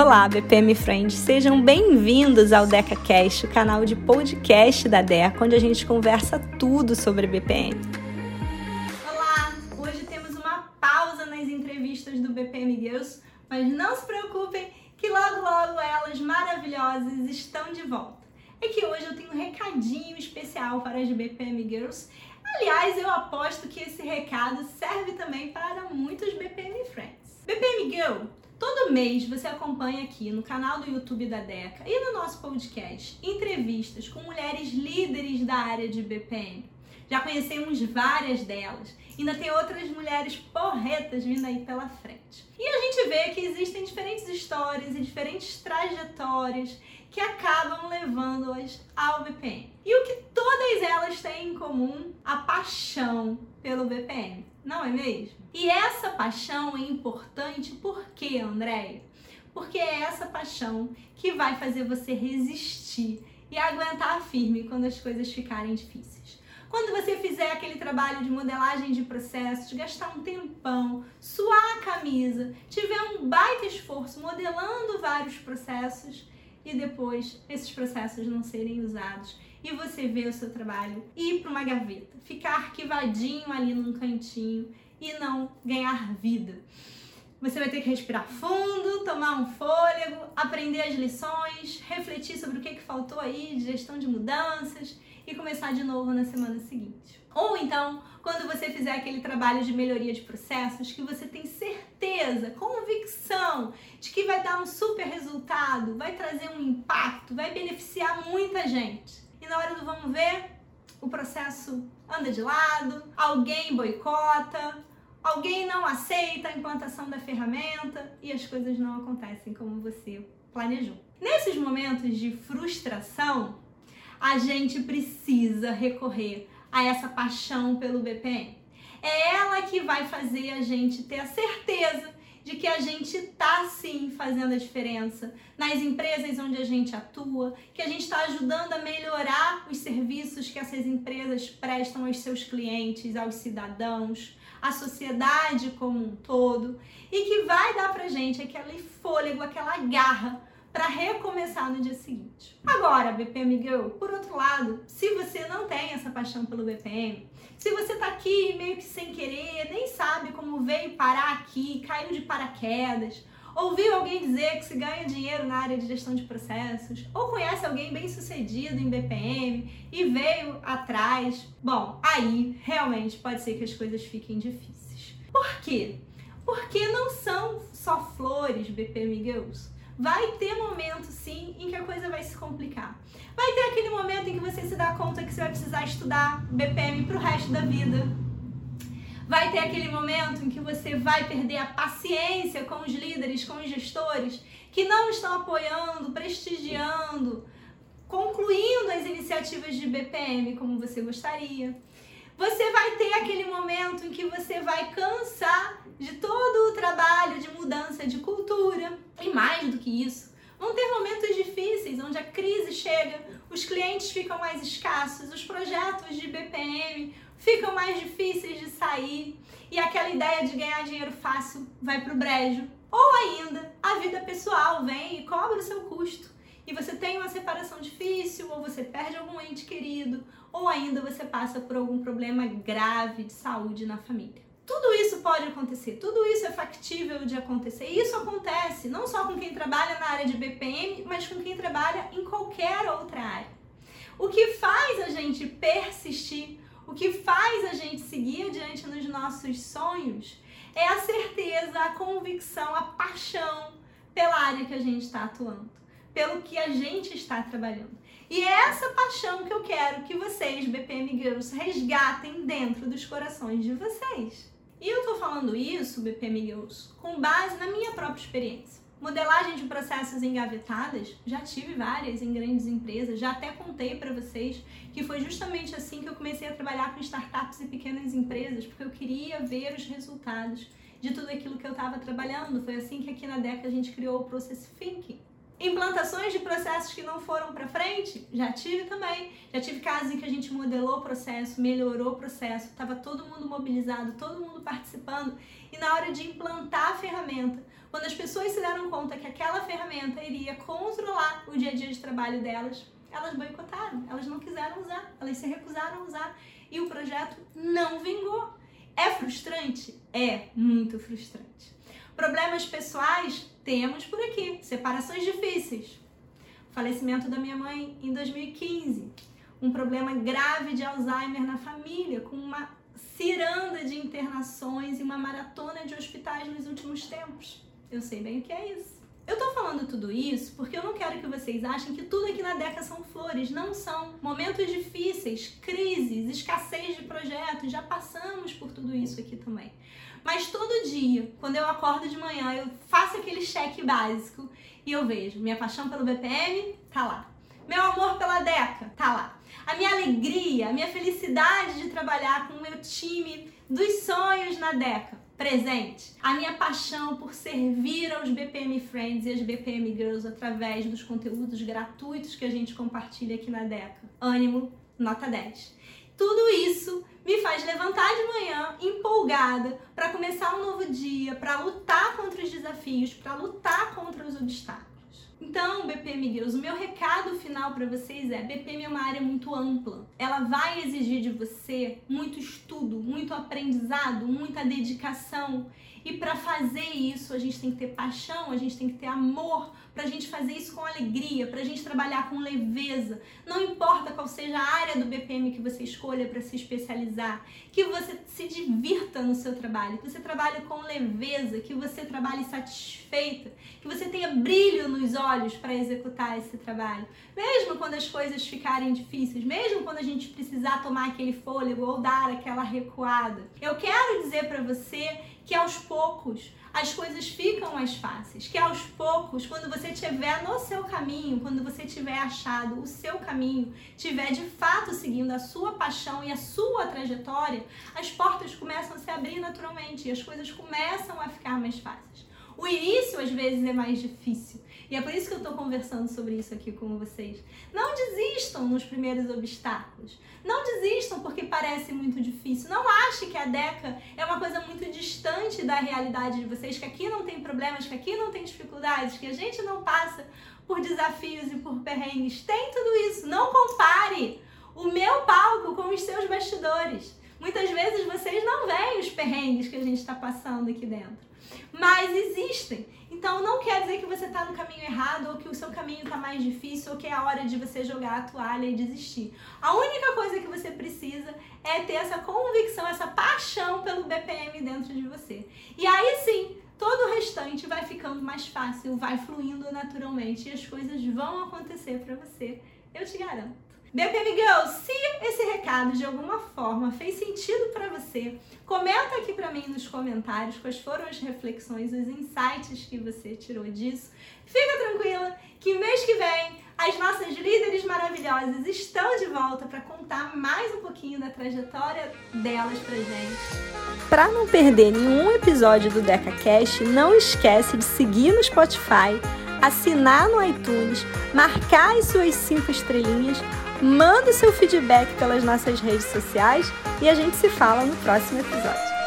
Olá, BPM Friends, sejam bem-vindos ao DecaCast, o canal de podcast da Deca, onde a gente conversa tudo sobre BPM. Olá, hoje temos uma pausa nas entrevistas do BPM Girls, mas não se preocupem que logo logo elas maravilhosas estão de volta. É que hoje eu tenho um recadinho especial para as BPM Girls. Aliás, eu aposto que esse recado serve também para muitos BPM Friends. BPM Girl Todo mês você acompanha aqui no canal do YouTube da Deca e no nosso podcast entrevistas com mulheres líderes da área de BPM. Já conhecemos várias delas. Ainda tem outras mulheres porretas vindo aí pela frente. E a gente vê que existem diferentes histórias e diferentes trajetórias que acabam levando-as ao BPM. E o que todas elas têm em comum? A paixão pelo BPM, não é mesmo? E essa paixão é importante por quê, Andréia? Porque é essa paixão que vai fazer você resistir e aguentar firme quando as coisas ficarem difíceis. Quando você fizer aquele trabalho de modelagem de processos, gastar um tempão, suar a camisa, tiver um baita esforço modelando vários processos e depois esses processos não serem usados e você vê o seu trabalho ir para uma gaveta, ficar arquivadinho ali num cantinho e não ganhar vida. Você vai ter que respirar fundo, tomar um fôlego, aprender as lições, refletir sobre o que, que faltou aí de gestão de mudanças e começar de novo na semana seguinte. Ou então, quando você fizer aquele trabalho de melhoria de processos, que você tem certeza, convicção de que vai dar um super resultado, vai trazer um impacto, vai beneficiar muita gente. E na hora do vamos ver, o processo anda de lado, alguém boicota, alguém não aceita a implantação da ferramenta e as coisas não acontecem como você planejou. Nesses momentos de frustração, a gente precisa recorrer a essa paixão pelo BPM. É ela que vai fazer a gente ter a certeza de que a gente está sim fazendo a diferença nas empresas onde a gente atua, que a gente está ajudando a melhorar os serviços que essas empresas prestam aos seus clientes, aos cidadãos, à sociedade como um todo, e que vai dar pra gente aquele fôlego, aquela garra para recomeçar no dia seguinte. Agora, BPM Girl, por outro lado, se você não tem essa paixão pelo BPM, se você tá aqui meio que sem querer, nem sabe como veio parar aqui, caiu de paraquedas, ouviu alguém dizer que se ganha dinheiro na área de gestão de processos, ou conhece alguém bem sucedido em BPM e veio atrás, bom, aí realmente pode ser que as coisas fiquem difíceis. Por quê? Porque não são só flores, BPM Girls. Vai ter momento, sim, em que a coisa vai se complicar. Vai ter aquele momento em que você se dá conta que você vai precisar estudar BPM para o resto da vida. Vai ter aquele momento em que você vai perder a paciência com os líderes, com os gestores que não estão apoiando, prestigiando, concluindo as iniciativas de BPM como você gostaria. Você vai ter aquele momento em que você vai cansar de todo o trabalho de mudança de cultura. E mais do que isso, vão ter momentos difíceis onde a crise chega, os clientes ficam mais escassos, os projetos de BPM ficam mais difíceis de sair e aquela ideia de ganhar dinheiro fácil vai para o brejo. Ou ainda, a vida pessoal vem e cobra o seu custo e você tem uma separação difícil, ou você perde algum ente querido, ou ainda você passa por algum problema grave de saúde na família. Tudo isso pode acontecer, tudo isso é factível de acontecer. E isso acontece não só com quem trabalha na área de BPM, mas com quem trabalha em qualquer outra área. O que faz a gente persistir, o que faz a gente seguir adiante nos nossos sonhos é a certeza, a convicção, a paixão pela área que a gente está atuando pelo que a gente está trabalhando. E é essa paixão que eu quero que vocês, BPM Girls, resgatem dentro dos corações de vocês. E eu tô falando isso, BPM Girls, com base na minha própria experiência. Modelagem de processos engavetadas, já tive várias em grandes empresas, já até contei para vocês que foi justamente assim que eu comecei a trabalhar com startups e pequenas empresas, porque eu queria ver os resultados de tudo aquilo que eu estava trabalhando. Foi assim que aqui na DECA a gente criou o Process Thinking Implantações de processos que não foram para frente, já tive também. Já tive casos em que a gente modelou o processo, melhorou o processo, estava todo mundo mobilizado, todo mundo participando. E na hora de implantar a ferramenta, quando as pessoas se deram conta que aquela ferramenta iria controlar o dia a dia de trabalho delas, elas boicotaram, elas não quiseram usar, elas se recusaram a usar e o projeto não vingou. É frustrante? É muito frustrante. Problemas pessoais? Temos por aqui. Separações difíceis. Falecimento da minha mãe em 2015. Um problema grave de Alzheimer na família, com uma ciranda de internações e uma maratona de hospitais nos últimos tempos. Eu sei bem o que é isso. Eu tô falando tudo isso porque eu não quero que vocês achem que tudo aqui na Deca são flores. Não são. Momentos difíceis, crises, escassez de projetos, já passamos por tudo isso aqui também. Mas todo dia, quando eu acordo de manhã, eu faço aquele cheque básico e eu vejo minha paixão pelo BPM, tá lá. Meu amor pela Deca, tá lá. A minha alegria, a minha felicidade de trabalhar com o meu time dos sonhos na Deca, presente. A minha paixão por servir aos BPM Friends e as BPM Girls através dos conteúdos gratuitos que a gente compartilha aqui na Deca. Ânimo, nota 10. Tudo isso me faz levantar de manhã empolgada para começar um novo dia, para lutar contra os desafios, para lutar contra os obstáculos. Então, BPM Girls, o meu recado final para vocês é: BPM é uma área muito ampla. Ela vai exigir de você muito estudo, muito aprendizado, muita dedicação. E para fazer isso, a gente tem que ter paixão, a gente tem que ter amor, para a gente fazer isso com alegria, para a gente trabalhar com leveza. Não importa qual seja a área do BPM que você escolha para se especializar, que você se divirta no seu trabalho, que você trabalhe com leveza, que você trabalhe satisfeita, que você tenha brilho nos olhos para executar esse trabalho. Mesmo quando as coisas ficarem difíceis, mesmo quando a gente precisar tomar aquele fôlego ou dar aquela recuada. Eu quero dizer para você que aos poucos as coisas ficam mais fáceis. Que aos poucos, quando você estiver no seu caminho, quando você tiver achado o seu caminho, tiver de fato seguindo a sua paixão e a sua trajetória, as portas começam a se abrir naturalmente e as coisas começam a ficar mais fáceis. O início às vezes é mais difícil. E é por isso que eu estou conversando sobre isso aqui com vocês. Não desistam nos primeiros obstáculos. Não desistam porque parece muito difícil. Não ache que a DECA é uma coisa muito distante da realidade de vocês, que aqui não tem problemas, que aqui não tem dificuldades, que a gente não passa por desafios e por perrengues. Tem tudo isso. Não compare o meu palco com os seus bastidores. Muitas vezes vocês não veem os perrengues que a gente está passando aqui dentro. Mas existem. Então não quer dizer que você está no caminho errado ou que o seu caminho está mais difícil ou que é a hora de você jogar a toalha e desistir. A única coisa que você precisa é ter essa convicção, essa paixão pelo BPM dentro de você. E aí sim, todo o restante vai ficando mais fácil, vai fluindo naturalmente e as coisas vão acontecer para você. Eu te garanto. BPM Girl, se esse recado de alguma forma fez sentido para você, comenta aqui para mim nos comentários quais foram as reflexões, os insights que você tirou disso. Fica tranquila que mês que vem as nossas líderes maravilhosas estão de volta para contar mais um pouquinho da trajetória delas pra gente. Para não perder nenhum episódio do DecaCast, não esquece de seguir no Spotify, assinar no iTunes, marcar as suas cinco estrelinhas Manda seu feedback pelas nossas redes sociais e a gente se fala no próximo episódio.